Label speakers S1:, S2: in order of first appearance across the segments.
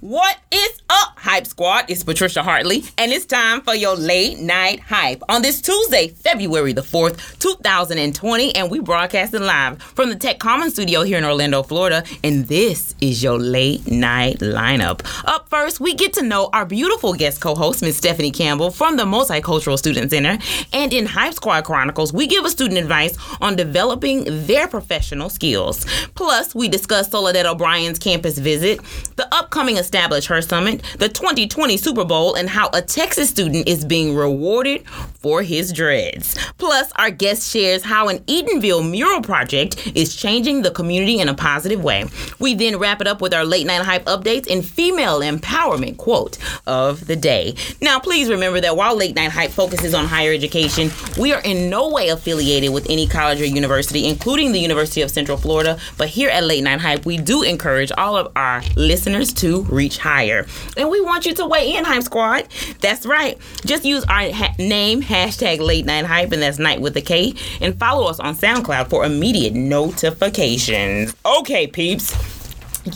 S1: What is up, Hype Squad? It's Patricia Hartley, and it's time for your late night hype on this Tuesday, February the 4th, 2020. And we broadcasting live from the Tech Commons studio here in Orlando, Florida. And this is your late night lineup. Up first, we get to know our beautiful guest co host, Miss Stephanie Campbell from the Multicultural Student Center. And in Hype Squad Chronicles, we give a student advice on developing their professional skills. Plus, we discuss Soledad O'Brien's campus visit, the upcoming Establish Her Summit, the 2020 Super Bowl, and how a Texas student is being rewarded for his dreads. Plus, our guest shares how an Eatonville mural project is changing the community in a positive way. We then wrap it up with our late night hype updates and female empowerment quote of the day. Now, please remember that while late night hype focuses on higher education, we are in no way affiliated with any college or university, including the University of Central Florida. But here at Late Night Hype, we do encourage all of our listeners to reach higher. And we want you to weigh in, Hype Squad. That's right. Just use our ha- name, hashtag Late Night Hype, and that's night with a K, and follow us on SoundCloud for immediate notifications. Okay, peeps.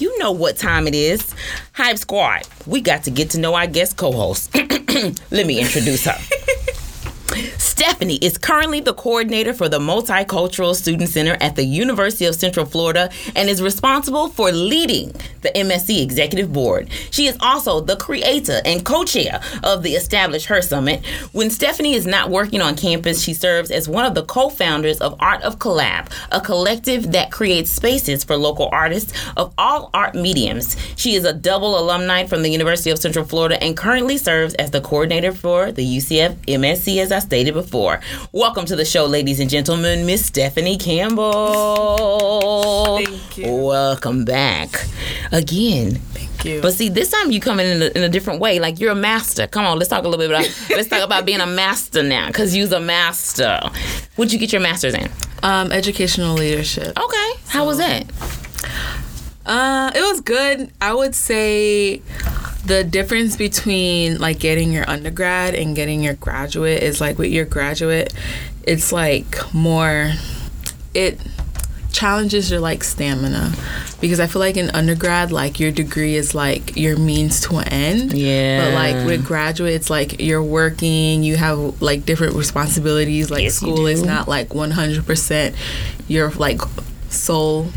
S1: You know what time it is. Hype Squad, we got to get to know our guest co host. Let me introduce her. Stephanie is currently the coordinator for the Multicultural Student Center at the University of Central Florida and is responsible for leading the MSC Executive Board. She is also the creator and co chair of the Establish Her Summit. When Stephanie is not working on campus, she serves as one of the co founders of Art of Collab, a collective that creates spaces for local artists of all art mediums. She is a double alumni from the University of Central Florida and currently serves as the coordinator for the UCF MSC, as I stated before. Welcome to the show, ladies and gentlemen, Miss Stephanie Campbell.
S2: Thank you.
S1: Welcome back again.
S2: Thank you.
S1: But see, this time you come in in a, in a different way. Like you're a master. Come on, let's talk a little bit about. let's talk about being a master now, because you're a master. What'd you get your master's in?
S2: um, educational leadership.
S1: Okay, how was that?
S2: Uh, it was good. I would say the difference between like getting your undergrad and getting your graduate is like with your graduate, it's like more. It challenges your like stamina because I feel like in undergrad, like your degree is like your means to an end.
S1: Yeah.
S2: But like with graduate, it's like you're working, you have like different responsibilities. Like
S1: Yes,
S2: school is not like 100% your like sole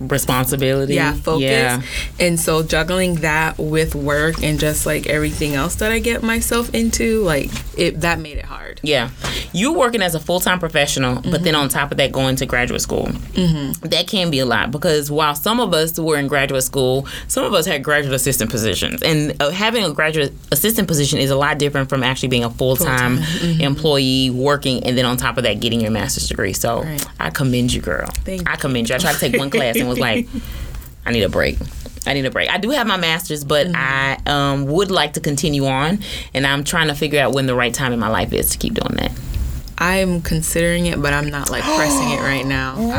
S1: Responsibility.
S2: yeah focus
S1: Yeah.
S2: and so juggling that with work and just like everything else that i get myself into like it that made it hard
S1: Yeah. You working as a full time professional, but then on top of that, going to graduate school. Mm-hmm. That can be a lot because while some of us were in graduate school, some of us had graduate assistant positions. And uh, having a graduate assistant position is a lot different from actually being a full time employee working and then on top of that, getting your master's degree. So
S2: Right.
S1: I commend you, girl.
S2: Thank
S1: I commend you. I tried to take one class and was like, I need a break. I need a break. I do have my master's, but I um, would like to continue on, and I'm trying to figure out when the right time in my life is to keep doing that.
S2: i'm considering it but i'm not like pressing it right now I'm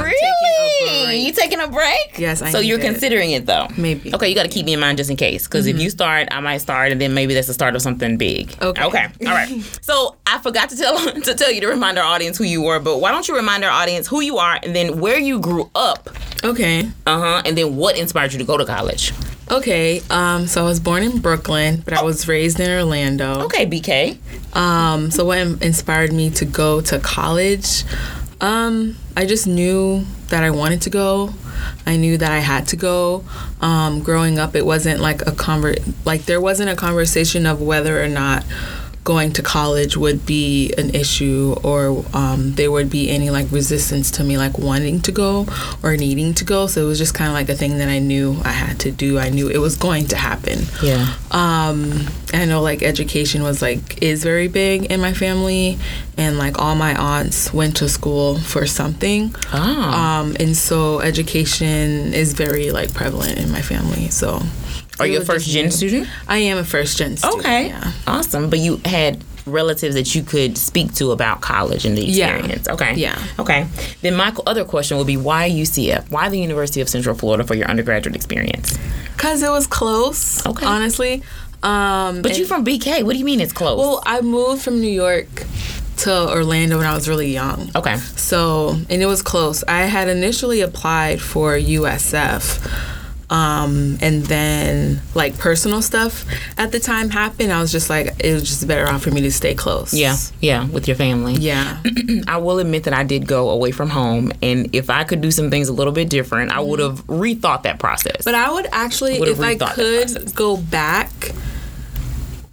S2: taking a break.
S1: You taking a break?
S2: Yes, I
S1: So you're
S2: it.
S1: considering it though.
S2: Maybe.
S1: Okay, you got to keep me in mind just in case, because if you start, I might start, and then maybe that's the start of something big.
S2: Okay.
S1: Okay. All right. so I forgot to tell to tell you to remind our audience who you were, but why don't you remind our audience who you are, and then where you grew up,
S2: okay
S1: uh huh, and then what inspired you to go to college?
S2: okay um so i was born in brooklyn but i was raised in orlando
S1: Okay, BK.
S2: Um, so what inspired me to go to college? Um, I just knew that I wanted to go. I knew that I had to go. Um, growing up, it wasn't like a conver like there wasn't a conversation of whether or not going to college would be an issue or um, there would be any like resistance to me like wanting to go or needing to go. So it was just kind of like a thing that I knew I had to do. I knew it was going to happen
S1: Yeah.
S2: um i know like education was like is very big in my family and like all my aunts went to school for something
S1: Oh.
S2: um and so education is very like prevalent in my family so
S1: Are you a first gen student?
S2: i am a first gen student
S1: Okay.
S2: yeah
S1: Awesome. But you had relatives that you could speak to about college and the experience. Yeah. Okay.
S2: Yeah.
S1: Okay. Then my other question would be why UCF? Why the University of Central Florida for your undergraduate experience?
S2: because it was close
S1: Okay.
S2: honestly um
S1: But you from BK. What do you mean it's close?
S2: well i moved from new york to orlando when i was really young
S1: okay.
S2: So, and it was close. I had initially applied for USF. Um, and then like personal stuff at the time happened. I was just like, it was just better off for me to stay close.
S1: Yeah, yeah, with your family.
S2: Yeah.
S1: I will admit that I did go away from home, and if I could do some things a little bit different, I would have rethought that process.
S2: But I would actually,
S1: Would've
S2: if I could go back,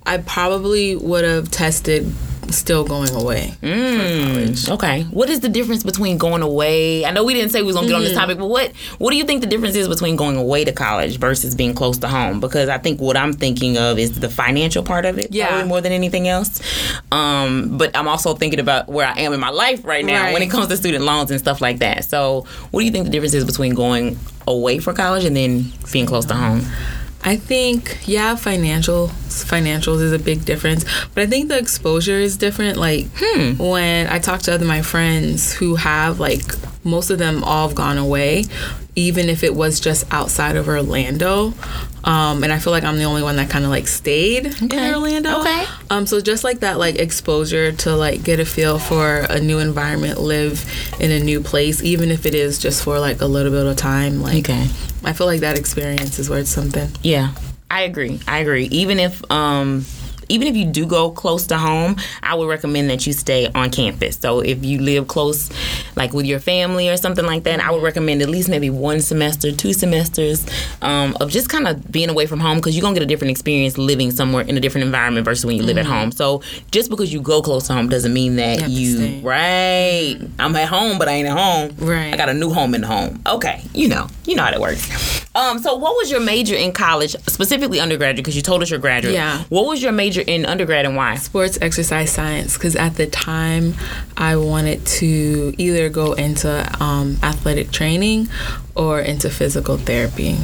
S2: I probably would have tested still going away.
S1: Mm, okay, what is the difference between going away? I know we didn't say we was gonna get on
S2: Mm-hmm.
S1: this topic, but what what do you think the difference is between going away to college versus being close to home? Because I think what I'm thinking of is the financial part of it,
S2: Yeah.
S1: probably more than anything else. Um, but I'm also thinking about where I am in my life right now when it comes to student loans and stuff like that. So, what do you think the difference is between going away for college and then being close to home?
S2: I think yeah, financial financials is a big difference, but I think the exposure is different. Like hmm. when I talk to other my friends who have like most of them all have gone away, even if it was just outside of Orlando. Um, and I feel like I'm the only one that kind of like stayed
S1: Okay.
S2: in Orlando.
S1: Okay.
S2: Um, so just like that, like exposure to like get a feel for a new environment, live in a new place, even if it is just for like a little bit of time. Like,
S1: Okay.
S2: I feel like that experience is worth something.
S1: Yeah, I agree. I agree. Even if um even if you do go close to home, I would recommend that you stay on campus. So if you live close, like with your family or something like that, I would recommend at least maybe one semester, two semesters um, of just kind of being away from home because you're gonna get a different experience living somewhere in a different environment versus when you live at home. So just because you go close to home doesn't mean that
S2: You
S1: you, right. I'm at home, but I ain't at home.
S2: Right.
S1: I got a new home in the home. Okay, you know, you know how that works. Um, so what was your major in college, specifically undergraduate? Because you told us you're graduate.
S2: Yeah.
S1: What was your major in undergrad and why?
S2: Sports exercise science because at the time I wanted to either go into um, athletic training or into physical therapy.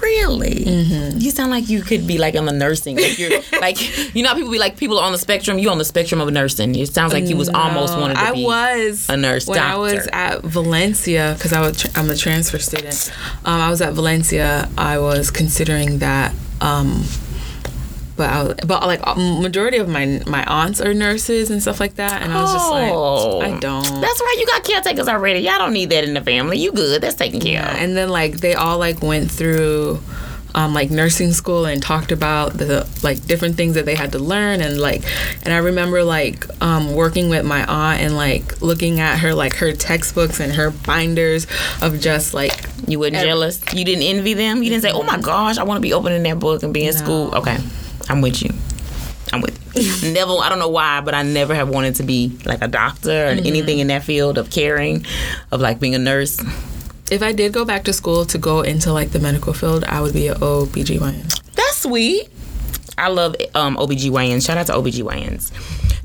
S1: Really?
S2: Mm-hmm.
S1: You sound like you could be like on the nursing. Like you're like you know how people be like people are on the spectrum. You on the spectrum of nursing. It sounds like you was almost
S2: No,
S1: wanted to
S2: I
S1: be.
S2: was
S1: a nurse,
S2: when I was at Valencia because I was I'm a transfer student. Um, I was at Valencia. I was considering that. Um, but I was, but like a majority of my my aunts are nurses and stuff like that, and I was just
S1: Oh.
S2: like, I don't.
S1: That's right. You got caretakers already. Y'all don't need that in the family. You good. That's taken care
S2: Yeah,
S1: of.
S2: and then like they all like went through um, like nursing school and talked about the like different things that they had to learn and like and I remember like um, working with my aunt and like looking at her like her textbooks and her binders of just like
S1: You
S2: weren't
S1: jealous. You didn't envy them. You didn't say, "Oh my gosh, I want to be opening that book and be in school." Okay, I'm with you. I'm with you. never. I don't know why, but I never have wanted to be like a doctor or anything in that field of caring, of like being a nurse.
S2: if I did go back to school to go into like the medical field I would be a OBGYN.
S1: That's sweet. I love um, OBGYNs. Shout out to OBGYNs.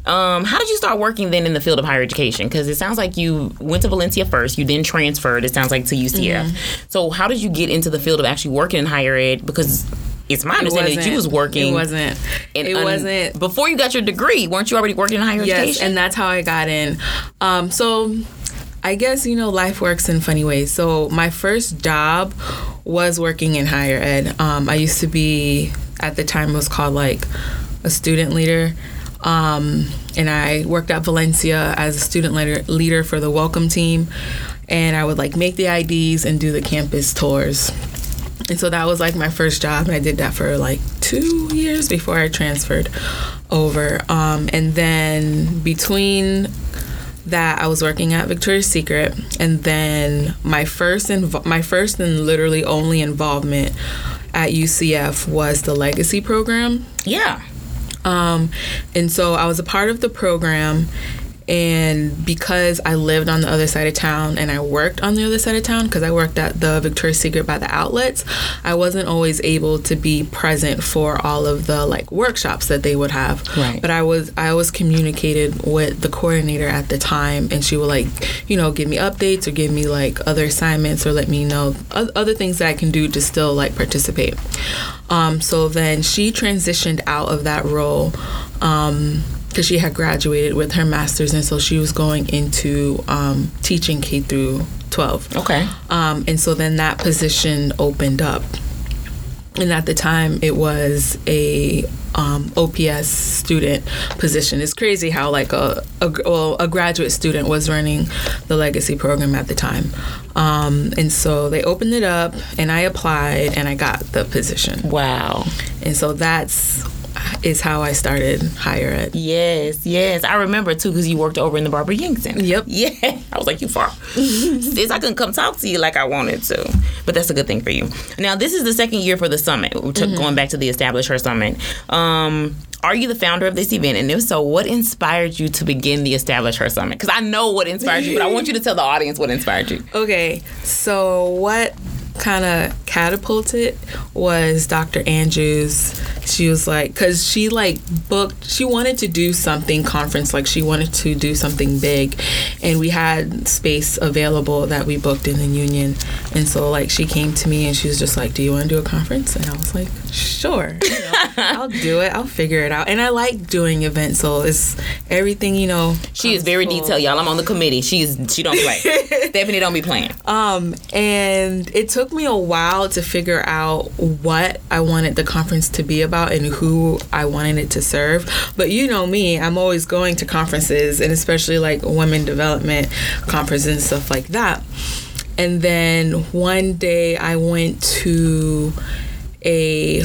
S1: Um, how did you start working then in the field of higher education? Because it sounds like you went to Valencia first, you then transferred, it sounds like, to UCF. So, how did you get into the field of actually working in higher ed? Because it's my understanding that you was working.
S2: It wasn't.
S1: in
S2: it
S1: un-
S2: wasn't
S1: before you got your degree. Weren't you already working in higher
S2: Yes,
S1: education?
S2: and that's how I got in. Um, so I guess you know life works in funny ways. So my first job was working in higher ed. Um, I used to be at the time it was called like a student leader. Um, and I worked at Valencia as a student leader, leader for the welcome team, and I would like make the IDs and do the campus tours. And so that was like my first job, and I did that for like two years before I transferred over. Um, and then between that, I was working at Victoria's Secret, and then my first invo- my first and literally only involvement at UCF was the Legacy program.
S1: yeah.
S2: Um, and so I was a part of the program. And because I lived on the other side of town and I worked on the other side of town, because I worked at the Victoria's Secret by the outlets, I wasn't always able to be present for all of the like workshops that they would have.
S1: Right.
S2: But I was I was communicated with the coordinator at the time, and she would like you know give me updates or give me like other assignments or let me know other things that I can do to still like participate. Um, so then she transitioned out of that role because she had graduated with her master's, and so she was going into um, teaching K through 12.
S1: Okay.
S2: Um, and so then that position opened up. And at the time, it was a um, OPS student position. It's crazy how like a, a well a graduate student was running the legacy program at the time. Um, and so they opened it up, and I applied, and I got the position.
S1: Wow.
S2: And so that's is how I started higher ed.
S1: Yes, yes. I remember too because you worked over in the Barbara Ying Center.
S2: Yep.
S1: Yeah. I was like, you far. Sis, I couldn't come talk to you like I wanted to. But that's a good thing for you. Now, this is the second year for the summit. We're t- going back to the Establish Her Summit. Um, are you the founder of this event? And if so, what inspired you to begin the Establish Her Summit? Because I know what inspired you, but I want you to tell the audience what inspired you.
S2: Okay, so what kind of catapulted was Dr. Andrews. She was like, because she like booked, she wanted to do something conference, like she wanted to do something big, and we had space available that we booked in the union, and so like she came to me and she was just like, "Do you want to do a conference?" And I was like, "Sure, you know, I'll do it. I'll figure it out." And I like doing events, so it's everything, you know.
S1: She is very
S2: full-
S1: detailed, y'all. I'm on the committee. She is. She don't play. Stephanie don't be playing.
S2: Um, and it took me a while to figure out what I wanted the conference to be about and who I wanted it to serve. But you know me, I'm always going to conferences and especially like women development conferences and stuff like that. And then one day I went to a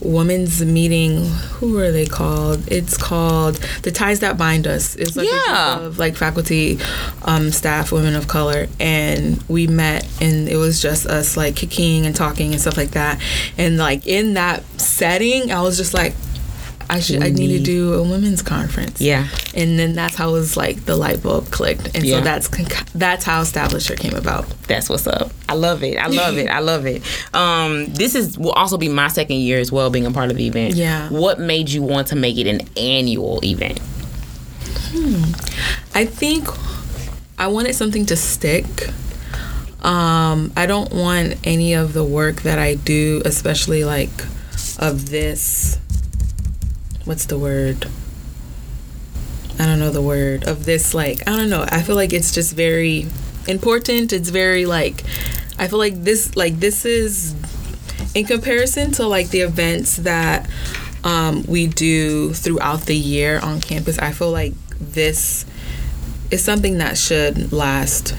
S2: women's meeting. Who are they called? It's called The Ties That Bind Us. It's like
S1: Yeah.
S2: a group of like faculty, um, staff, women of color, and we met, and it was just us like kicking and talking and stuff like that. And like in that setting, I was just like, I should, I need to do a women's conference.
S1: Yeah.
S2: And then that's how it was like the light bulb clicked, and
S1: Yeah.
S2: so that's that's how Establish Her came about.
S1: That's what's up. I love it. I love it. I love it. Um, this is will also be my second year as well, being a part of the event.
S2: Yeah.
S1: What made you want to make it an annual event? Hmm.
S2: I think I wanted something to stick. Um, I don't want any of the work that I do, especially like of this. What's the word? I don't know the word of this. Like I don't know. I feel like it's just very important. It's very like I feel like this like this is in comparison to like the events that um, we do throughout the year on campus. I feel like this is something that should last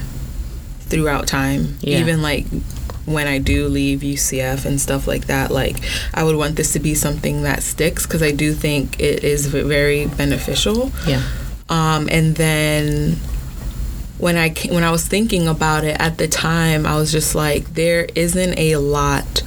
S2: throughout time.
S1: Yeah.
S2: Even like when I do leave UCF and stuff like that, like I would want this to be something that sticks because I do think it is very beneficial.
S1: Yeah.
S2: Um, and then when I when I was thinking about it at the time, I was just like, there isn't a lot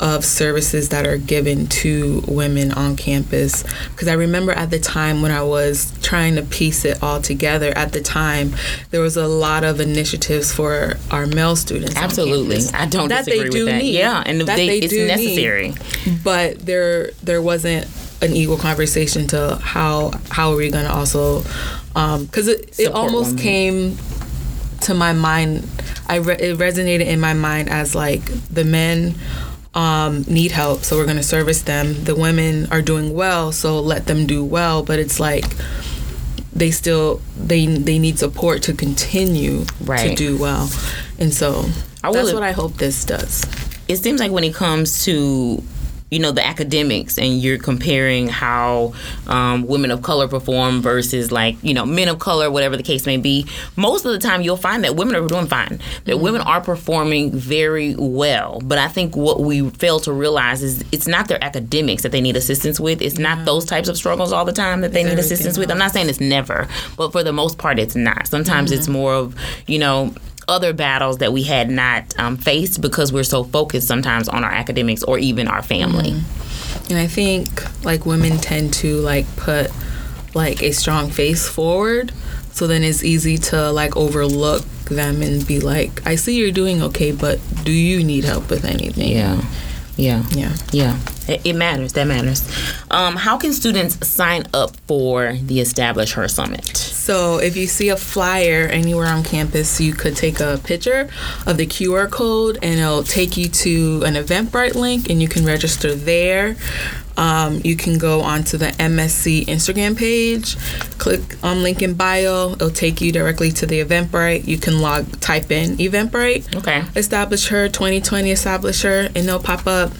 S2: of services that are given to women on campus because I remember at the time when I was trying to piece it all together at the time there was a lot of initiatives for our male students
S1: Absolutely. I don't
S2: that
S1: disagree
S2: they do
S1: with that.
S2: need.
S1: Yeah, and
S2: That
S1: they,
S2: they
S1: it's
S2: do need.
S1: necessary.
S2: but there there wasn't an equal conversation to how how are we going to also um, because it, it almost
S1: women.
S2: came to my mind I re- it resonated in my mind as like the men um, need help so we're going to service them. The women are doing well so let them do well but it's like they still they they need support to continue to do well. And so
S1: I
S2: that's what I hope this does.
S1: It seems like when it comes to you know the academics and you're comparing how um, women of color perform versus like you know men of color whatever the case may be. Most of the time you'll find that women are doing fine. That women are performing very well. But i think what we fail to realize is it's not their academics that they need assistance with. It's not those types of struggles all the time that they need assistance with. I'm not saying it's never but for the most part it's not. Sometimes it's more of you know other battles that we had not um, faced because we're so focused sometimes on our academics or even our family.
S2: And I think like women tend to like put like a strong face forward. So then it's easy to like overlook them and be like, I see you're doing okay, but do you need help with anything?
S1: Yeah. Yeah.
S2: Yeah.
S1: Yeah. It, it matters. That matters. Um, how can students sign up for the Establish Her Summit?
S2: So if you see a flyer anywhere on campus, you could take a picture of the QR code and it'll take you to an Eventbrite link and you can register there. Um, you can go onto the MSC Instagram page, click on link in bio. It'll take you directly to the Eventbrite. You can log, type in Eventbrite,
S1: Okay.
S2: establish her 2020 establish her, and it'll pop up.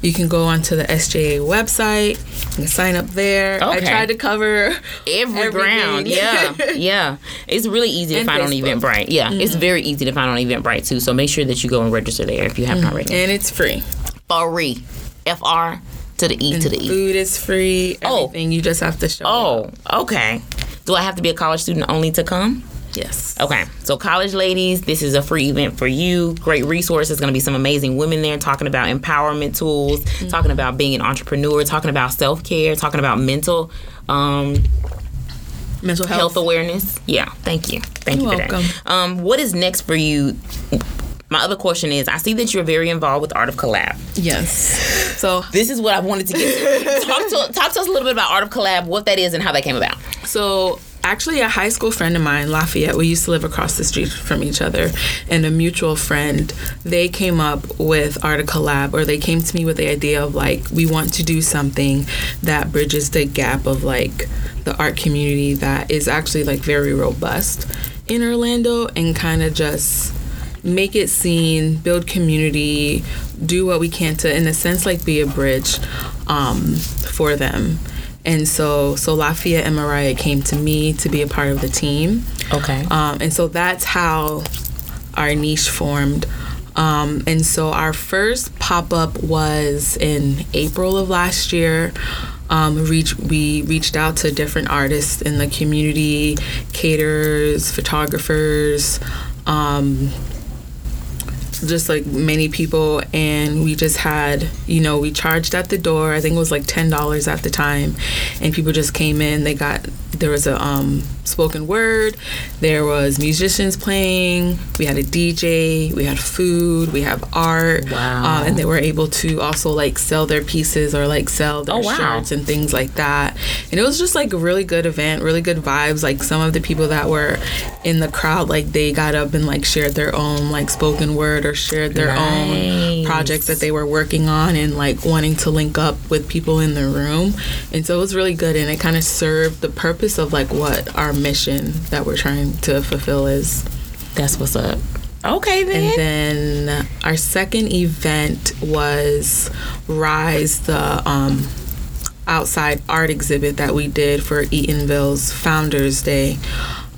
S2: you can go onto the SJA website. You can sign up there.
S1: Okay.
S2: I tried to cover
S1: Every
S2: everything.
S1: ground, yeah, yeah. It's really easy to
S2: And
S1: find on
S2: Facebook. Mm-hmm.
S1: Eventbrite. Yeah, it's very easy to find on Eventbrite too. So make sure that you go and register there if you have not registered.
S2: and it's free.
S1: Free, F R to the E to the E.
S2: Food is free.
S1: Oh.
S2: Everything. You just have to show. up.
S1: Oh, okay. Do I have to be a college student only to come?
S2: yes.
S1: Okay, so college ladies, this is a free event for you. Great resource. There's going to be some amazing women there talking about empowerment tools,
S2: Mm-hmm.
S1: talking about being an entrepreneur, talking about self care, talking about mental um,
S2: Mental health.
S1: health awareness. Yeah, thank you. Thank
S2: You're
S1: you for
S2: welcome.
S1: that. Um, what is next for you? My other question is I see that you're very involved with Art of Collab.
S2: Yes. So
S1: This is what I wanted to get to. talk, to talk to us a little bit about Art of Collab, what that is, and how that came about.
S2: So actually a high school friend of mine lafayette we used to live across the street from each other and a mutual friend they came up with art of collab or they came to me with the idea of like we want to do something that bridges the gap of like the art community that is actually like very robust in orlando and kind of just make it seen, build community, do what we can to, in a sense, like be a bridge um, for them. And so, so Lafayette and Mariah came to me to be a part of the team.
S1: Okay.
S2: Um, and so that's how our niche formed. Um, and so our first pop up was in April of last year. Um, reach, we reached out to different artists in the community, caterers, photographers, um, just like many people and we just had you know we charged at the door. I think it was like $10 at the time and people just came in. They got there was a um, spoken word. There was musicians playing. We had a dj we had food. We have art.
S1: Wow.
S2: um, and they were able to also like sell their pieces or like sell their
S1: Oh, wow.
S2: shirts and things like that. And it was just like a really good event really good vibes. Like some of the people that were in the crowd like they got up and like shared their own like spoken word or shared their
S1: Nice.
S2: own projects that they were working on and like wanting to link up with people in the room. And so it was really good and it kind of served the purpose of like what our mission that we're trying to fulfill is
S1: That's what's up. Okay, then.
S2: and then our second event was Rise, the um, outside art exhibit that we did for Eatonville's Founders Day.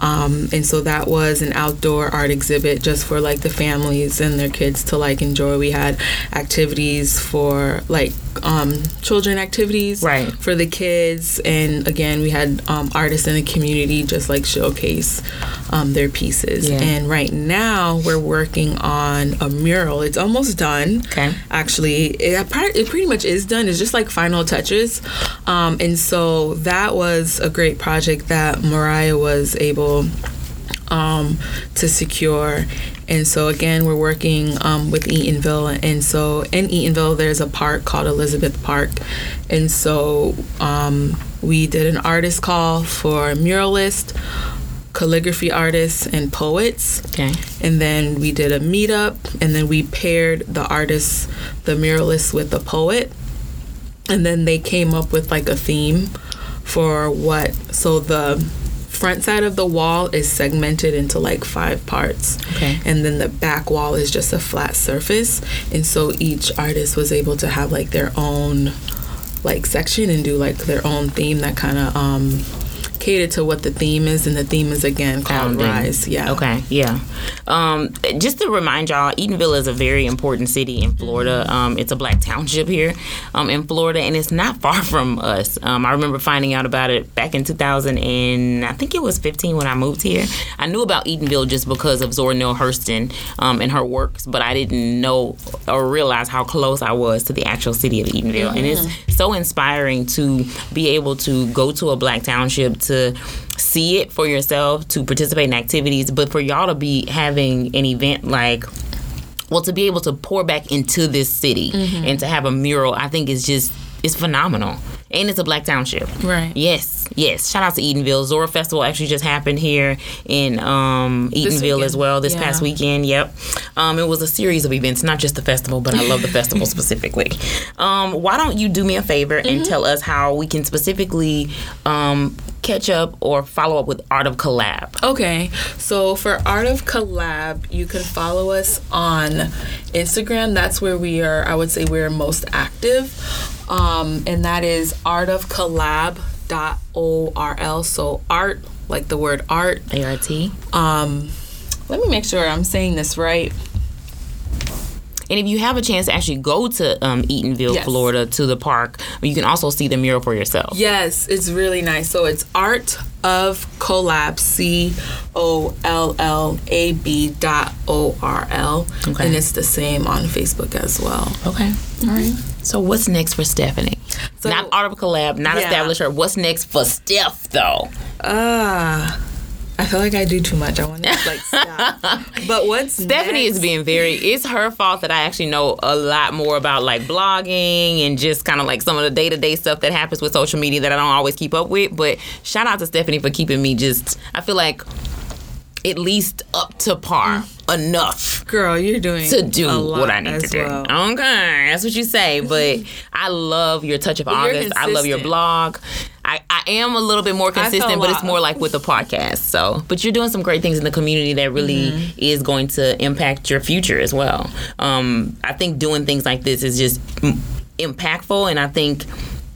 S2: Um, and so that was an outdoor art exhibit just for like the families and their kids to like enjoy. We had activities for like um, children activities
S1: Right.
S2: for the kids, and again we had um, artists in the community just like showcase um, their pieces.
S1: Yeah.
S2: And right now we're working on a mural. It's almost done.
S1: Okay.
S2: Actually, it, it pretty much is done. It's just like final touches. Um, and so that was a great project that Mariah was able um, to secure. And so again, we're working um, with Eatonville, and so in Eatonville, there's a park called Elizabeth Park, and so um, we did an artist call for muralists, calligraphy artists, and poets.
S1: Okay.
S2: And then we did a meetup, and then we paired the artists, the muralist, with the poet. And then they came up with like a theme for what. So the front side of the wall is segmented into like five parts.
S1: Okay.
S2: And then the back wall is just a flat surface. And so each artist was able to have like their own like section and do like their own theme that kind of um cater to what the theme is and the theme is again
S1: Founding.
S2: rise yeah
S1: Okay, yeah. Um, just to remind y'all, Eatonville is a very important city in Florida. Um, it's a black township here um, in Florida, and it's not far from us. Um, I remember finding out about it back in 2000, and I think it was 15 when I moved here. I knew about Eatonville just because of Zora Neale Hurston um, and her works, but I didn't know or realize how close I was to the actual city of Eatonville. And it's so inspiring to be able to go to a black township to see it for yourself, to participate in activities, but for y'all to be having an event like well to be able to pour back into this city mm-hmm. and to have a mural i think is just it's phenomenal and it's a black township.
S2: Right.
S1: Yes, yes. Shout out to Eatonville. Zora Festival actually just happened here in um, Eatonville as well this
S2: Yeah.
S1: past weekend. Yep. Um, it was a series of events, not just the festival, but I love the festival specifically. Um, why don't you do me a favor and
S2: Mm-hmm.
S1: tell us how we can specifically um, catch up or follow up with Art of Collab?
S2: Okay, so for Art of Collab, you can follow us on Instagram. That's where we are, I would say, we're most active. Um, and that is artofcollab.orl. So art, like the word art.
S1: ART.
S2: Um, let me make sure I'm saying this right.
S1: And if you have a chance to actually go to um, Eatonville,
S2: Yes.
S1: Florida, to the park, you can also see the mural for yourself.
S2: Yes, it's really nice. So it's Art of Collab, C O L L A B dot O R L.
S1: Okay.
S2: And it's the same on Facebook as well.
S1: Okay. All right. So what's next for Stephanie?
S2: So-
S1: not Art of Collab, not
S2: Yeah.
S1: establish her. What's next for Steph though?
S2: Ah, I feel like I do too much. I want to like stop. But what's
S1: Stephanie
S2: next?
S1: is being very. It's her fault that I actually know a lot more about like blogging and just kind of like some of the day to day stuff that happens with social media that I don't always keep up with. But shout out to Stephanie for keeping me just. I feel like at least up to par enough
S2: girl. You're doing
S1: to do what I need to do.
S2: well.
S1: Okay, that's what you say. But I love your touch of
S2: you're
S1: August. I love your blog. I, I am a little bit more consistent, but it's more like with the podcast. So, but you're doing some great things in the community that really
S2: Mm-hmm.
S1: is going to impact your future as well. Um, I think doing things like this is just impactful, and I think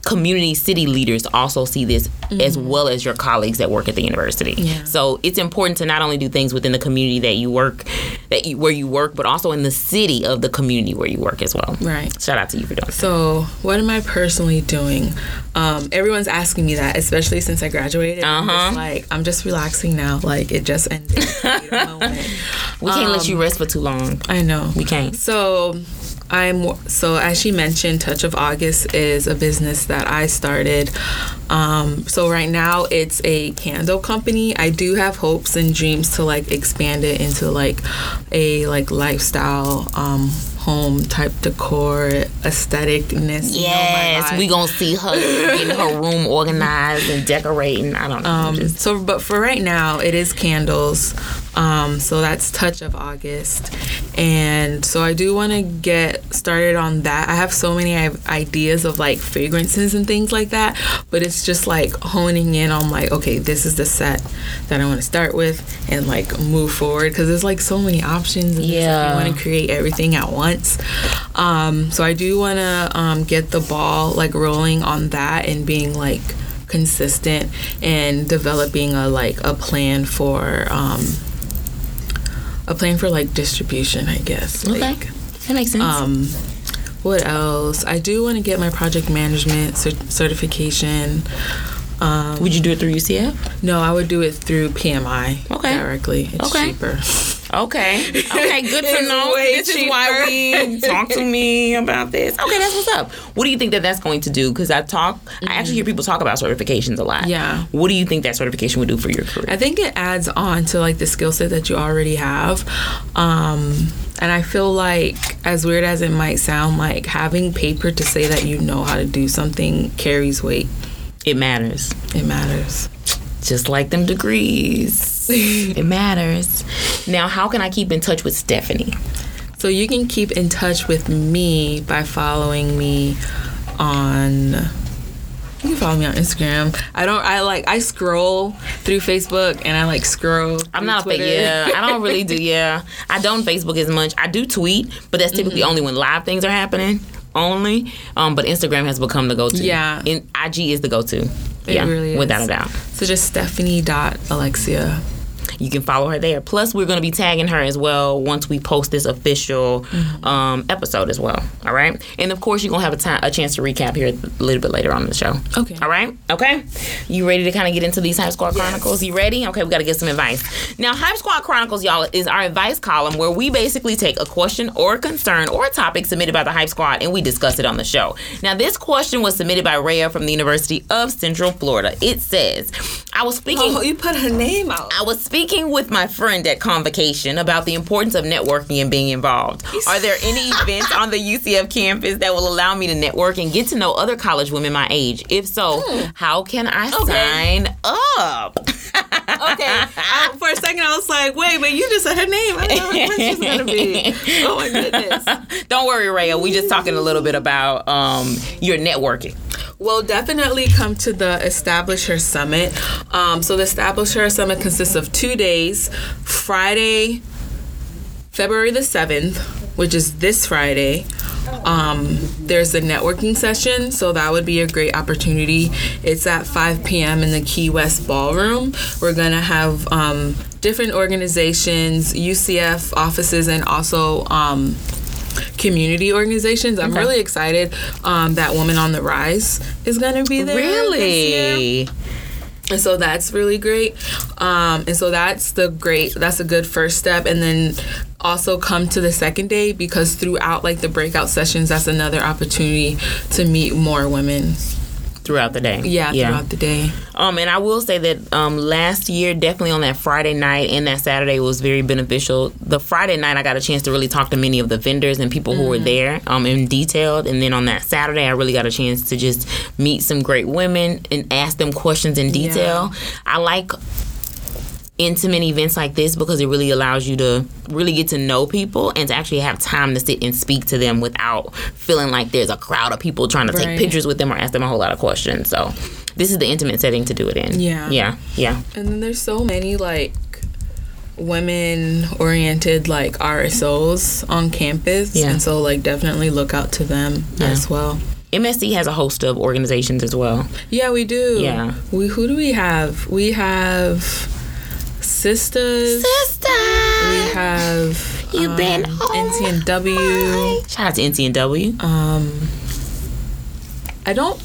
S1: community city leaders also see this as well as your colleagues that work at the university.
S2: Mm-hmm. Yeah.
S1: So it's important to not only do things within the community that you work, that you, where you work, but also in the city of the community where you work as well.
S2: Right.
S1: Shout out to you for doing. that.
S2: So, what am I personally doing? Um, everyone's asking me that, especially since I graduated.
S1: Uh-huh.
S2: like, I'm just relaxing now. Like, it just ended. Wait a moment.
S1: We can't let
S2: Um,
S1: you rest for too long.
S2: I know.
S1: We can't.
S2: So I'm so as she mentioned, Touch of August is a business that I started. Um, so right now it's a candle company. I do have hopes and dreams to like expand it into like a like lifestyle um, home type decor aestheticness. you know,
S1: Yes, we gonna see her getting her room organized and decorating. I don't know.
S2: Um,
S1: just,
S2: so, but for right now, it is candles. Um, so that's Touch of August, and so I do want to get started on that. I have so many ideas of like fragrances and things like that, but it's just like honing in on like, okay, this is the set that I want to start with, and like move forward because there's like so many options. And like
S1: Yeah.
S2: you want to create everything at once. Um, so I do want to um, get the ball like rolling on that and being like consistent and developing a like a plan for um a plan for like distribution i guess
S1: okay,
S2: like
S1: that makes sense.
S2: um what else i do want to get my project management cer- certification um
S1: Would you do it through UCF?
S2: no i would do it through pmi
S1: Okay.
S2: directly it's
S1: Okay.
S2: cheaper
S1: Okay. Okay, good to know. This is why we talk to me about this. Okay, that's what's up. What do you think that that's going to do? Because I talk, I actually hear people talk about certifications a lot.
S2: Mm-hmm. Yeah.
S1: What do you think that certification would do for your career?
S2: I think it adds on to like the skill set that you already have. Um, and I feel like, as weird as it might sound, like having paper to say that you know how to do something carries weight.
S1: It matters.
S2: It matters.
S1: Just like them degrees. it matters. Now, how can I keep in touch with Stephanie?
S2: So you can keep in touch with me by following me on. You can follow me on Instagram. I don't. I like. I scroll through Facebook and I like scroll.
S1: I'm not a
S2: Twitter.
S1: fake. Yeah, I don't really do. Yeah, I don't Facebook as much. I do tweet, but that's typically
S2: Mm-hmm.
S1: only when live things are happening. Only, um, but Instagram has become the go-to.
S2: Yeah.
S1: and IG is the go-to.
S2: It
S1: yeah,
S2: really is.
S1: without a doubt.
S2: So just Stephanie dot Alexia.
S1: You can follow her there. Plus, we're going to be tagging her as well once we post this official
S2: Mm-hmm.
S1: um, episode as well. All right, and of course, you're gonna have a time, a chance to recap here a little bit later on in the show.
S2: Okay.
S1: All right. Okay. You ready to kind of get into these Hype Squad Chronicles? You ready? Okay, we got to get some advice. Now, Hype Squad Chronicles, y'all, is our advice column where we basically take a question or a concern or a topic submitted by the Hype Squad and we discuss it on the show. Now, this question was submitted by Rhea from the University of Central Florida. It says, "I was speaking."
S2: Oh, you put her name out.
S1: I was speaking speaking with my friend at Convocation about the importance of networking and being involved. Are there any events on the UCF campus that will allow me to network and get to know other college women my age? If so, how can I sign up?
S2: Okay. I, for a second, I was like, wait, but you just said her name. I don't know when she's gonna be. Oh my goodness.
S1: Don't worry, Raya. We just talking a little bit about um, your networking.
S2: Well, definitely come to the Establish Her Summit. Um, so the Establish Her Summit consists of two days. Friday, February the seventh, which is this Friday. Um, there's a networking session, so that would be a great opportunity. It's at 5 p.m. in the Key West Ballroom. We're gonna have um, different organizations, UCF offices, and also um, community organizations. I'm
S1: Okay.
S2: really excited um, that Woman on the Rise is gonna be there.
S1: Really?
S2: And so that's really great. Um, and so that's the great, that's a good first step. And then also come to the second day because throughout like the breakout sessions, that's another opportunity to meet more women.
S1: Throughout the day.
S2: Yeah, throughout the day.
S1: Um, and I will say that um, last year, definitely on that Friday night and that Saturday was very beneficial. The Friday night, I got a chance to really talk to many of the vendors and people who were there um, in detailed. And then on that Saturday, I really got a chance to just meet some great women and ask them questions in detail. I like intimate events like this because it really allows you to really get to know people and to actually have time to sit and speak to them without feeling like there's a crowd of people trying to take pictures with them or ask them a whole lot of questions. So this is the intimate setting to do it in.
S2: Yeah.
S1: Yeah. Yeah.
S2: And then there's so many like women oriented like RSOs on campus.
S1: Yeah.
S2: And so like definitely look out to them as well.
S1: MSC has a host of organizations as well.
S2: Yeah, we do.
S1: Yeah.
S2: We who do we have? We have sisters.
S1: Sister,
S2: We have
S1: You've
S2: um,
S1: been on
S2: NCNW.
S1: shout out to NCNW.
S2: Um, I don't,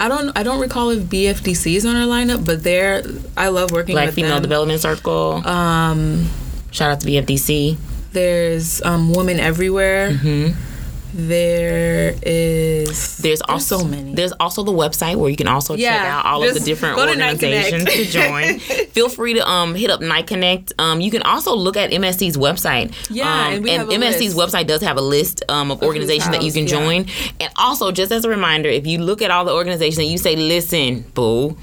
S2: I don't, I don't recall if BFDC is on our lineup, but they're. I love working
S1: Black
S2: with
S1: Female
S2: them.
S1: Development Circle.
S2: Um,
S1: shout out to BFDC.
S2: there's um, Women Everywhere.
S1: Mm-hmm.
S2: There is.
S1: There's also
S2: so many.
S1: There's also the website where you can also check out all of the different
S2: go to
S1: organizations to join. Feel free to um hit up Knight Connect. Um, you can also look at MSC's website.
S2: Yeah,
S1: um,
S2: and we have a
S1: MSC's
S2: list.
S1: website does have a list um, of organizations that you can
S2: yeah.
S1: join. And also, just as a reminder, if you look at all the organizations and you say, "Listen, boo."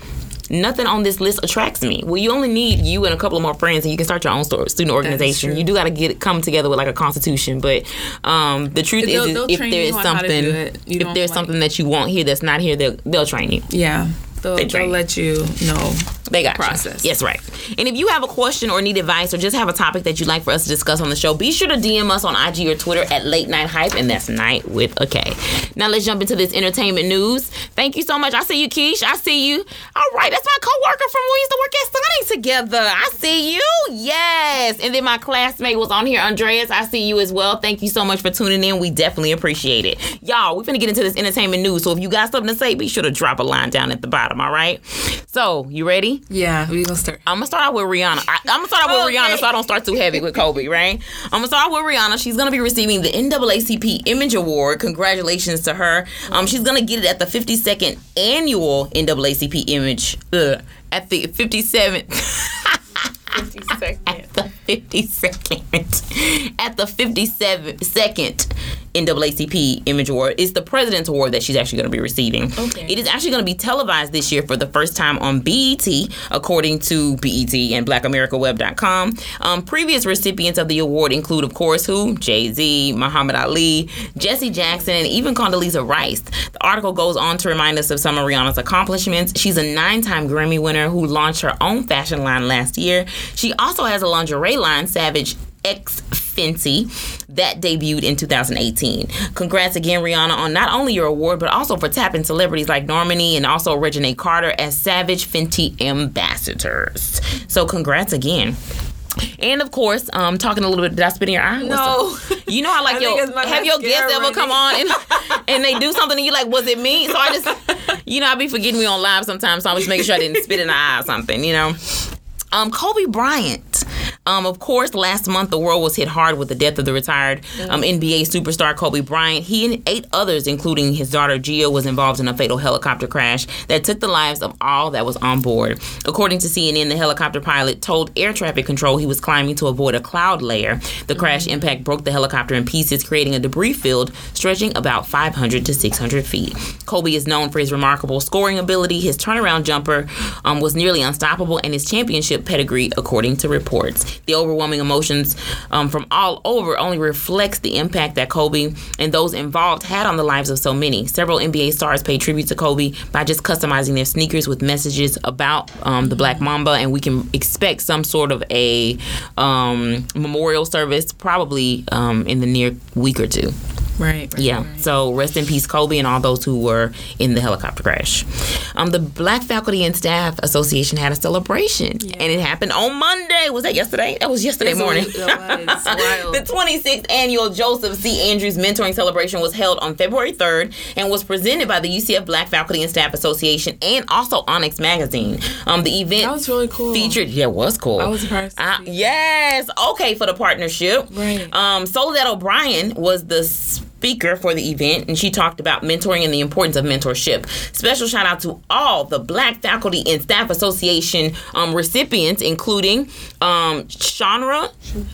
S1: Nothing on this list attracts me. Well, you only need you and a couple of more friends, and you can start your own student organization. You do got to get it come together with like a constitution. But um, the truth
S2: They'll-
S1: is,
S2: they'll
S1: if there is
S2: on how to
S1: something,
S2: do it. You
S1: if there's
S2: like-
S1: something that you want here that's not here, they'll, they'll train you.
S2: Yeah, they'll,
S1: They
S2: they'll let you know.
S1: They got
S2: process.
S1: You. Yes, right. And if you have a question or need advice or just have a topic that you'd like for us to discuss on the show, be sure to DM us on IG or Twitter at Late Night Hype, and that's night with a K. Now let's jump into this entertainment news. Thank you so much. I see you, Keish. I see you. All right, that's my coworker from when we used to work at Sonic together. I see you. Yes. And then my classmate was on here, Andreas. I see you as well. Thank you so much for tuning in. We definitely appreciate it. Y'all, we're gonna get into this entertainment news. So if you got something to say, be sure to drop a line down at the bottom. All right. So you ready?
S2: Yeah, we gonna start.
S1: I'm gonna start out with Rihanna. I, I'm gonna start out with
S2: Okay.
S1: Rihanna so I don't start too heavy with Kobe, right? I'm gonna start out with Rihanna. She's gonna be receiving the NAACP Image Award. Congratulations to her. Um, she's gonna get it at the 52nd annual NAACP Image. Ugh, at the 57th. at the 52nd at the 57th second NAACP Image Award. It's the President's Award that she's actually going to be receiving.
S2: Okay.
S1: It is actually going to be televised this year for the first time on BET, according to BET and BlackAmericaWeb.com. Um, previous recipients of the award include, of course, who? Jay Z, Muhammad Ali, Jesse Jackson, and even Condoleezza Rice. The article goes on to remind us of some of Rihanna's accomplishments. She's a nine time Grammy winner who launched her own fashion line last year. She also has a lingerie line, Savage X Fenty, that debuted in 2018. Congrats again, Rihanna, on not only your award, but also for tapping celebrities like Normani and also Regina Carter as Savage Fenty ambassadors. So, congrats again. And of course, um, talking a little bit. Did I spit in your eye?
S2: No.
S1: You know how like your have your guests ever come on and and they do something and you like, was it me? So I just, you know, I be forgetting me on live sometimes. So I was just making sure I didn't spit in the eye or something. You know. Um, Kobe Bryant Um, of course, last month the world was hit hard with the death of the retired um, NBA superstar Kobe Bryant. He and eight others, including his daughter Gia, was involved in a fatal helicopter crash that took the lives of all that was on board. According to CNN, the helicopter pilot told air traffic control he was climbing to avoid a cloud layer. The crash impact broke the helicopter in pieces, creating a debris field stretching about 500 to 600 feet. Kobe is known for his remarkable scoring ability. His turnaround jumper um, was nearly unstoppable, and his championship pedigree, according to reports. The overwhelming emotions um, from all over only reflects the impact that Kobe and those involved had on the lives of so many. Several NBA stars paid tribute to Kobe by just customizing their sneakers with messages about um, the Black Mamba, and we can expect some sort of a um, memorial service probably um, in the near week or two.
S2: Right. right
S1: Yeah.
S2: right.
S1: So rest in peace, Kobe, and all those who were in the helicopter crash. Um, the Black Faculty and Staff Association had a celebration, and it happened on Monday. Was that yesterday? That was yesterday
S2: Yes,
S1: morning.
S2: was- it was. Wild.
S1: the 26th annual Joseph C. Andrews Mentoring Celebration was held on February 3rd and was presented by the UCF Black Faculty and Staff Association and also Onyx Magazine. Um, the event
S2: That was really cool.
S1: featured. Yeah, it was cool.
S2: I was surprised to
S1: Uh, yes. Okay, for the partnership.
S2: Right.
S1: Um, Soledad O'Brien was the speaker for the event, and she talked about mentoring and the importance of mentorship. Special shout out to all the Black Faculty and Staff Association um, recipients, including um, Shanra.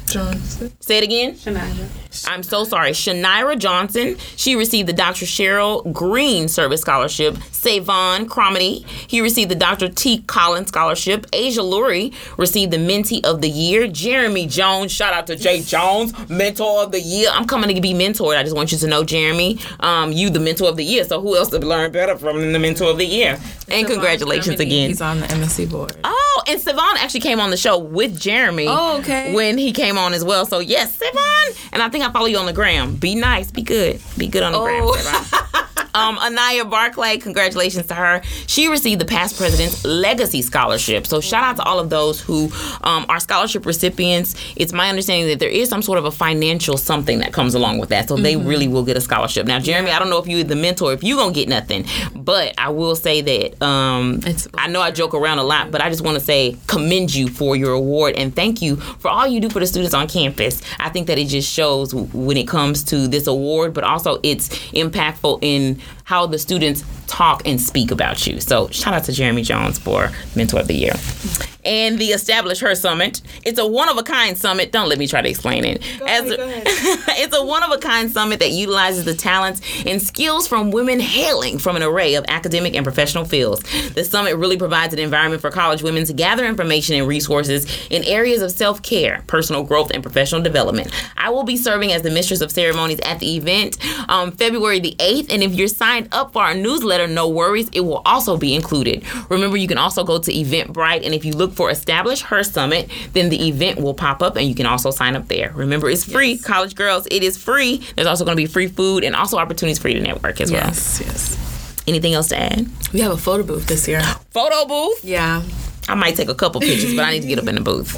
S2: Johnson.
S1: Say it again.
S3: Shania.
S1: I'm so sorry. Shanira Johnson. She received the Dr. Cheryl Green Service Scholarship. Savon Cromedy. He received the Dr. T. Collins Scholarship. Asia Lurie received the Mentee of the Year. Jeremy Jones. Shout out to Jay Jones, Mentor of the Year. I'm coming to be mentored. I just want you to know, Jeremy, um, you the Mentor of the Year. So who else to learn better from than the Mentor of the Year? And congratulations again.
S2: He's on the MSC board.
S1: Oh, and Savon actually came on the show with Jeremy.
S2: Oh, okay.
S1: When he came on as well. So yes, Savon. And I think I follow you on the gram. Be nice. Be good. Be good on the gram.
S2: Oh.
S1: Savon. Um, Anaya Barclay, congratulations to her. She received the past president's legacy scholarship. So shout out to all of those who um, are scholarship recipients. It's my understanding that there is some sort of a financial something that comes along with that. So they
S2: Mm-hmm.
S1: Will get a scholarship. Now, Jeremy, I don't know if you're the mentor, if you gonna get nothing, but I will say that um,
S2: It's-
S1: I know I joke around a lot, but I just want to say commend you for your award and thank you for all you do for the students on campus. I think that it just shows when it comes to this award, but also it's impactful in how the students talk and speak about you. So shout out to Jeremy Jones for Mentor of the Year. And the Establish Her Summit. It's a one of a kind summit. Don't let me try to explain it. As
S2: ahead, go ahead.
S1: it's a one of a kind summit that utilizes the talents and skills from women hailing from an array of academic and professional fields. The summit really provides an environment for college women to gather information and resources in areas of self care, personal growth, and professional development. I will be serving as the mistress of ceremonies at the event um, February the 8th. And if you're signed up for our newsletter, no worries, it will also be included. Remember, you can also go to Eventbrite, and if you look for Establish Her Summit, then the event will pop up and you can also sign up there. Remember, it's free. College girls, it is free. There's also going to be free food and also opportunities for you to network as well.
S2: Yes, yes.
S1: Anything else to add?
S2: We have a photo booth this year.
S1: Photo booth.
S2: Yeah.
S1: I might take a couple pictures, but I need to get up in the booth.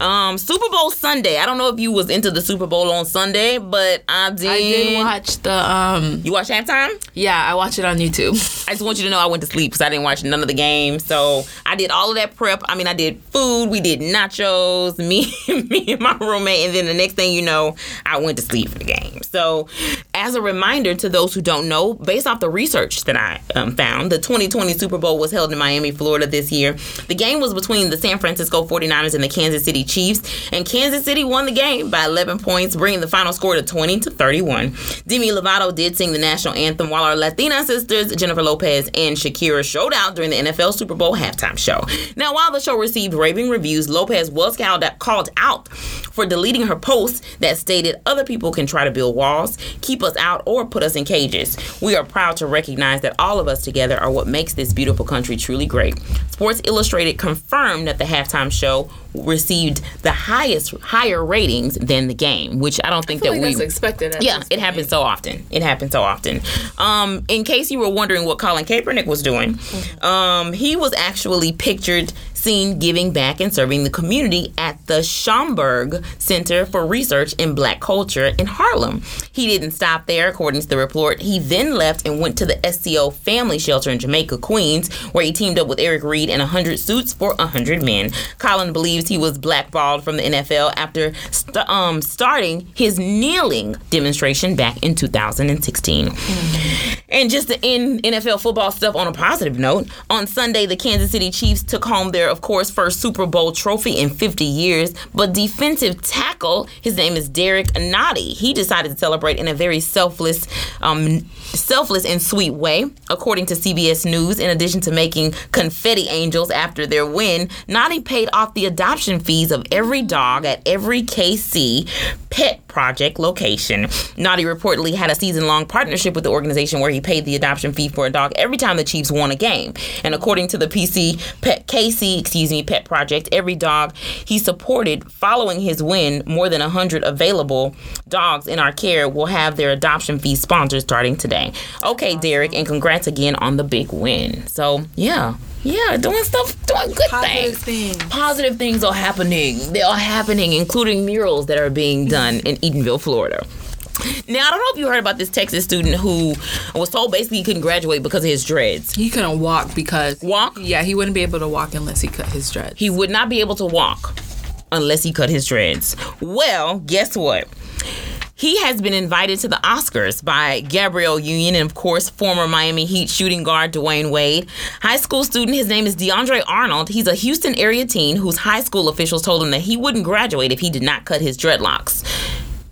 S1: Um, Super Bowl Sunday. I don't know if you was into the Super Bowl on Sunday, but I did.
S2: I did watch the um
S1: You watch halftime?
S2: yeah, I watched it on YouTube.
S1: I just want you to know I went to sleep because I didn't watch none of the games. So I did all of that prep. I mean, I did food. We did nachos. Me, me and my roommate. And then the next thing you know, I went to sleep for the game. So, as a reminder to those who don't know, based off the research that I um, found, the 2020 Super Bowl was held in Miami, Florida this year. The game was between the San Francisco 49ers and the Kansas City Chiefs, and Kansas City won the game by 11 points, bringing the final score to 20 to 31. Demi Lovato did sing the national anthem while our Latina sisters Jennifer Lopez and Shakira showed out during the NFL Super Bowl halftime show. Now, while the show received raving reviews, Lopez was called out for deleting her post that stated other people can try to build walls, keep us out, or put us in cages. We are proud to recognize that all of us together are what makes this beautiful country truly great. Sports Illustrated confirmed that the halftime show received the highest higher ratings than the game, which I don't think
S2: I
S1: that
S2: like
S1: we
S2: expected.
S1: Yeah, it happens so often. It happens so often. Um, in case you were wondering what Colin Kaepernick was doing, um, he was actually pictured seen giving back and serving the community at the Schomburg Center for Research in Black Culture in Harlem. He didn't stop there, according to the report. He then left and went to the SCO Family Shelter in Jamaica, Queens, where he teamed up with Eric Reid in 100 Suits for 100 Men. Colin believes he was blackballed from the NFL after st- um, starting his kneeling demonstration back in 2016. And just to end NFL football stuff on a positive note, on Sunday, the Kansas City Chiefs took home their, of course, first Super Bowl trophy in 50 years. But defensive tackle, his name is Derrick Nnadi, he decided to celebrate in a very selfless, um, selfless and sweet way. According to CBS News, in addition to making confetti angels after their win, Nnadi paid off the adoption fees of every dog at every KC pet project location. Nnadi reportedly had a season long partnership with the organization where he paid the adoption fee for a dog every time the Chiefs won a game. And according to the PC Pet KC, excuse me, Pet Project, every dog he supported following his win, more than 100 available dogs in our care will have their adoption fee sponsored starting today. Okay, Derrick, and congrats again on the big win. So, yeah. Yeah, doing stuff, doing good
S2: Positive
S1: things.
S2: things.
S1: Positive things are happening. They are happening, including murals that are being done in Eatonville, Florida. Now, I don't know if you heard about this Texas student who was told basically he couldn't graduate because of his dreads.
S2: He couldn't walk because
S1: Walk?
S2: Yeah, he wouldn't be able to walk unless he cut his dreads.
S1: He would not be able to walk unless he cut his dreads. Well, guess what? He has been invited to the Oscars by Gabrielle Union and, of course, former Miami Heat shooting guard Dwyane Wade. High school student, his name is DeAndre Arnold. He's a Houston area teen whose high school officials told him that he wouldn't graduate if he did not cut his dreadlocks.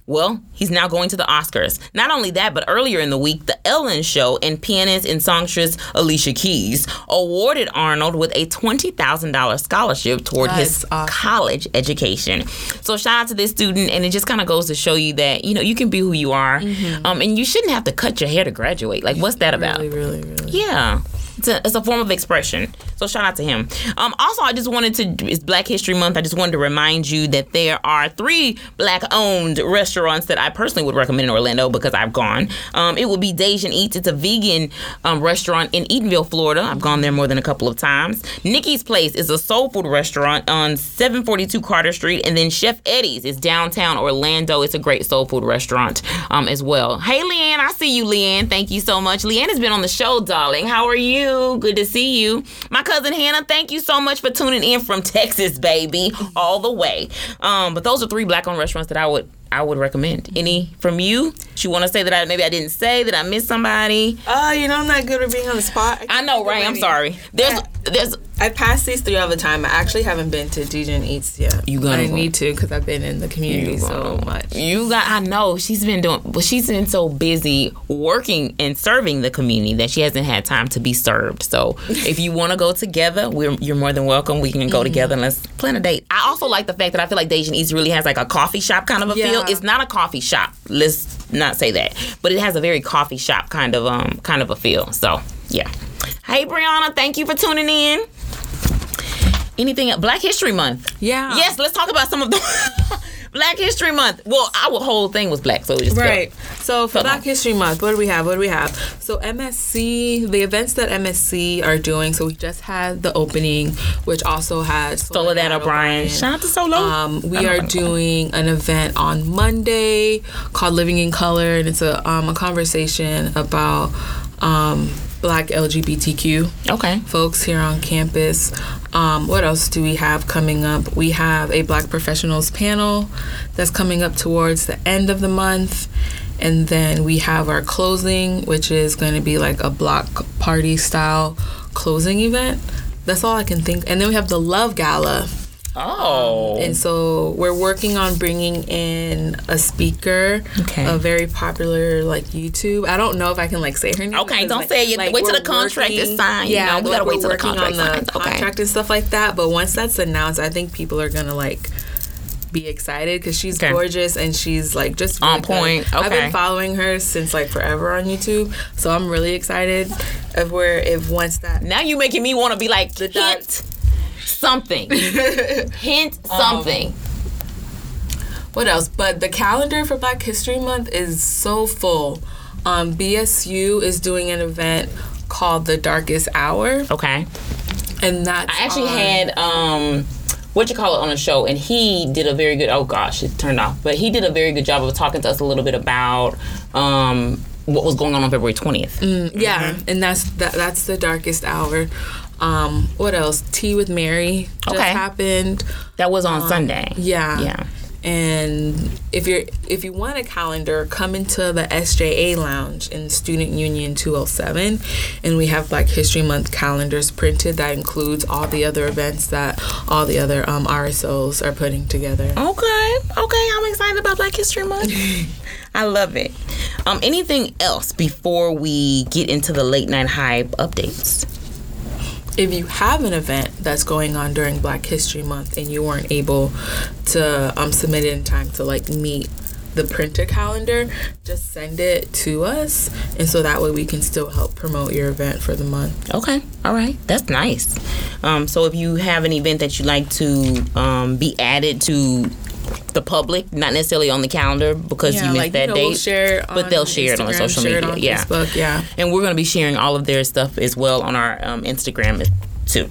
S1: Well, he's now going to the Oscars. Not only that, but earlier in the week, The Ellen Show and pianist and songstress Alicia Keys awarded Arnold with a $20,000 scholarship toward his
S2: awesome.
S1: college education. So shout out to this student, and it just kind of goes to show you that you know you can be who you are, um, and you shouldn't have to cut your hair to graduate. Like, what's that about?
S2: really, really, really.
S1: Yeah. It's a, it's a form of expression. So shout out to him. Um, also, I just wanted to, it's Black History Month. I just wanted to remind you that there are three black owned restaurants that I personally would recommend in Orlando because I've gone. Um, it would be Dasian Eats. It's a vegan um, restaurant in Eatonville, Florida. I've gone there more than a couple of times. Nikki's Place is a soul food restaurant on 742 Carter Street. And then Chef Eddie's is downtown Orlando. It's a great soul food restaurant um, as well. Hey, Leanne, I see you, Leanne. Thank you so much. Leanne has been on the show, darling. How are you? Good to see you. My cousin Hannah, thank you so much for tuning in from Texas, baby, all the way. Um, but those are three black-owned restaurants that I would I would recommend. Any from you? You want to say that I maybe I didn't say that I missed somebody?
S3: Oh, you know I'm not good at being on the spot.
S1: I know, right? I'm sorry. There's there's
S3: I passed these three all the time. I actually haven't been to and Eats yet.
S1: you gonna
S2: I need to because I've been in the community so much.
S1: You got. I know she's been doing, but she's been so busy working and serving the community that she hasn't had time to be served. So if you want to go together, we're you're more than welcome. We can go together and let's plan a date. I also like the fact that I feel like Dejan Eats really has like a coffee shop kind of a feel. It's not a coffee shop. Let's not say that, but it has a very coffee shop kind of um kind of a feel. So yeah. Hey Brianna, thank you for tuning in. Anything Black History Month.
S2: Yeah.
S1: Yes, let's talk about some of the Black History Month. Well, our whole thing was black, so it just
S2: Right. So for Black. History Month, what do we have? What do we have? So MSC, the events that MSC are doing. So we just had the opening, which also has
S1: Soledad O'Brien. Shout out to Solo.
S2: Um, we are doing an event on Monday called Living in Color, and it's a um, a conversation about um, Black LGBTQ
S1: okay.
S2: folks here on campus. Um, what else do we have coming up? We have a Black Professionals panel that's coming up towards the end of the month. And then we have our closing, which is going to be like a block party style closing event. That's all I can think. And then we have the Love Gala.
S1: Oh.
S2: And so we're working on bringing in a speaker,
S1: Okay.
S2: a very popular like YouTube. I don't know if I can like say her name.
S1: Okay, don't
S2: like-
S1: say it yet. Wait till the contract is signed, you
S2: Yeah,
S1: know, we gotta wait
S2: we're
S1: till the contract
S2: on the
S1: signs. Okay.
S2: and stuff like that. But once that's announced, I think people are gonna like be excited because she's
S1: Okay.
S2: gorgeous and she's like just really
S1: On
S2: good.
S1: point.
S2: I've been following her since like forever on YouTube, so I'm really excited of we're if once that
S1: now you making me want to be like
S2: The
S1: hint something. hint
S2: Um,
S1: something.
S2: What else? But the calendar for Black History Month is so full. Um, BSU is doing an event called The Darkest Hour.
S1: okay.
S2: And that's
S1: I actually
S2: on-
S1: had um what you call it on a show and he did a very good oh gosh it turned off but he did a very good job of talking to us a little bit about um what was going on on February 20th.
S2: Yeah, and that's that, that's the darkest hour. Um, what else? Tea with Mary just
S1: Okay.
S2: happened.
S1: That was on Sunday.
S2: Um, Yeah.
S1: Yeah.
S2: And if you're if you want a calendar, come into the SJA lounge in Student Union 207 and we have Black History Month calendars printed that includes all the other events that all the other um, RSOs are putting together.
S1: Okay. Okay, I'm excited about Black History Month. I love it. Um anything else before we get into the late night hype updates?
S2: If you have an event that's going on during Black History Month and you weren't able to um, submit it in time to like meet the printer calendar, just send it to us, and so that way we can still help promote your event for the month.
S1: Okay, all right, that's nice. Um, so if you have an event that you'd like to um, be added to the public, not necessarily on the calendar because you missed
S2: like
S1: that
S2: you know,
S1: date,
S2: we'll
S1: but they'll share it on social media. yeah,
S2: Facebook, yeah.
S1: and we're going to be sharing all of their stuff as well on our um, Instagram too.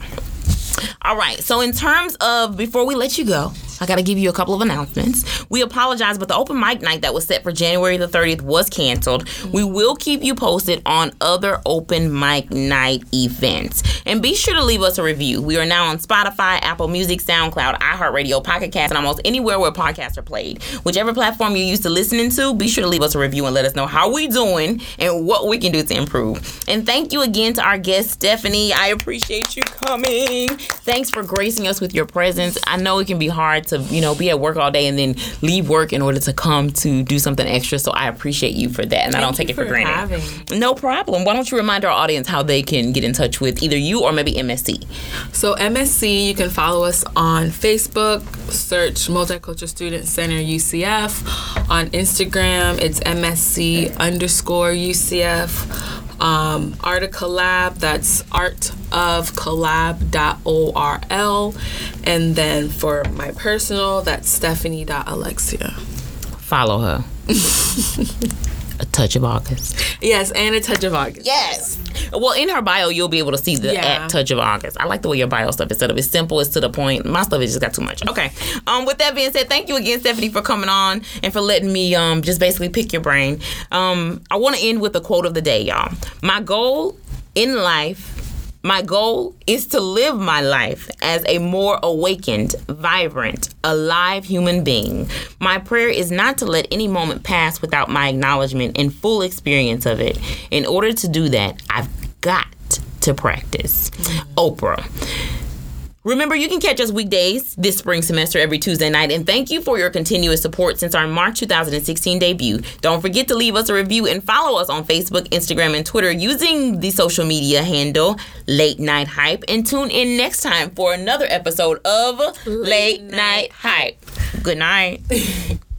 S1: All right. So in terms of before we let you go, I got to give you a couple of announcements. We apologize, but the open mic night that was set for January the 30th was canceled. We will keep you posted on other open mic night events. And be sure to leave us a review. We are now on Spotify, Apple Music, SoundCloud, iHeartRadio, Pocket Cast, and almost anywhere where podcasts are played. Whichever platform you're used to listening to, be sure to leave us a review and let us know how we doing and what we can do to improve. And thank you again to our guest Stephanie. I appreciate you coming. Thanks for gracing us with your presence. I know it can be hard to, you know, be at work all day and then leave work in order to come to do something extra. So I appreciate you for that. And I don't take it for,
S2: for
S1: granted.
S2: having
S1: No problem. Why don't you remind our audience how they can get in touch with either you or maybe MSC?
S2: So MSC, you can follow us on Facebook, search Multicultural Student Center UCF. On Instagram, it's MSC underscore UCF. Um, Art of Collab, that's art of collab.orl. And then for my personal, that's stephanie.alexia.
S1: Follow her. A touch of August.
S2: Yes, and a touch of August.
S1: Yes. Well, in her bio, you'll be able to see the
S2: Yeah.
S1: at touch of August. I like the way your bio stuff instead of it's simple, it's to the point. My stuff is just got too much. Okay. Um, with that being said, thank you again, Stephanie, for coming on and for letting me um just basically pick your brain. Um, I want to end with a quote of the day, y'all. My goal in life. My goal is to live my life as a more awakened, vibrant, alive human being. My prayer is not to let any moment pass without my acknowledgement and full experience of it. In order to do that, I've got to practice. Oprah. Remember, you can catch us weekdays this spring semester every Tuesday night. And thank you for your continuous support since our March 2016 debut. Don't forget to leave us a review and follow us on Facebook, Instagram, and Twitter using the social media handle Late Night Hype. And tune in next time for another episode of Late, Night Hype. Good night.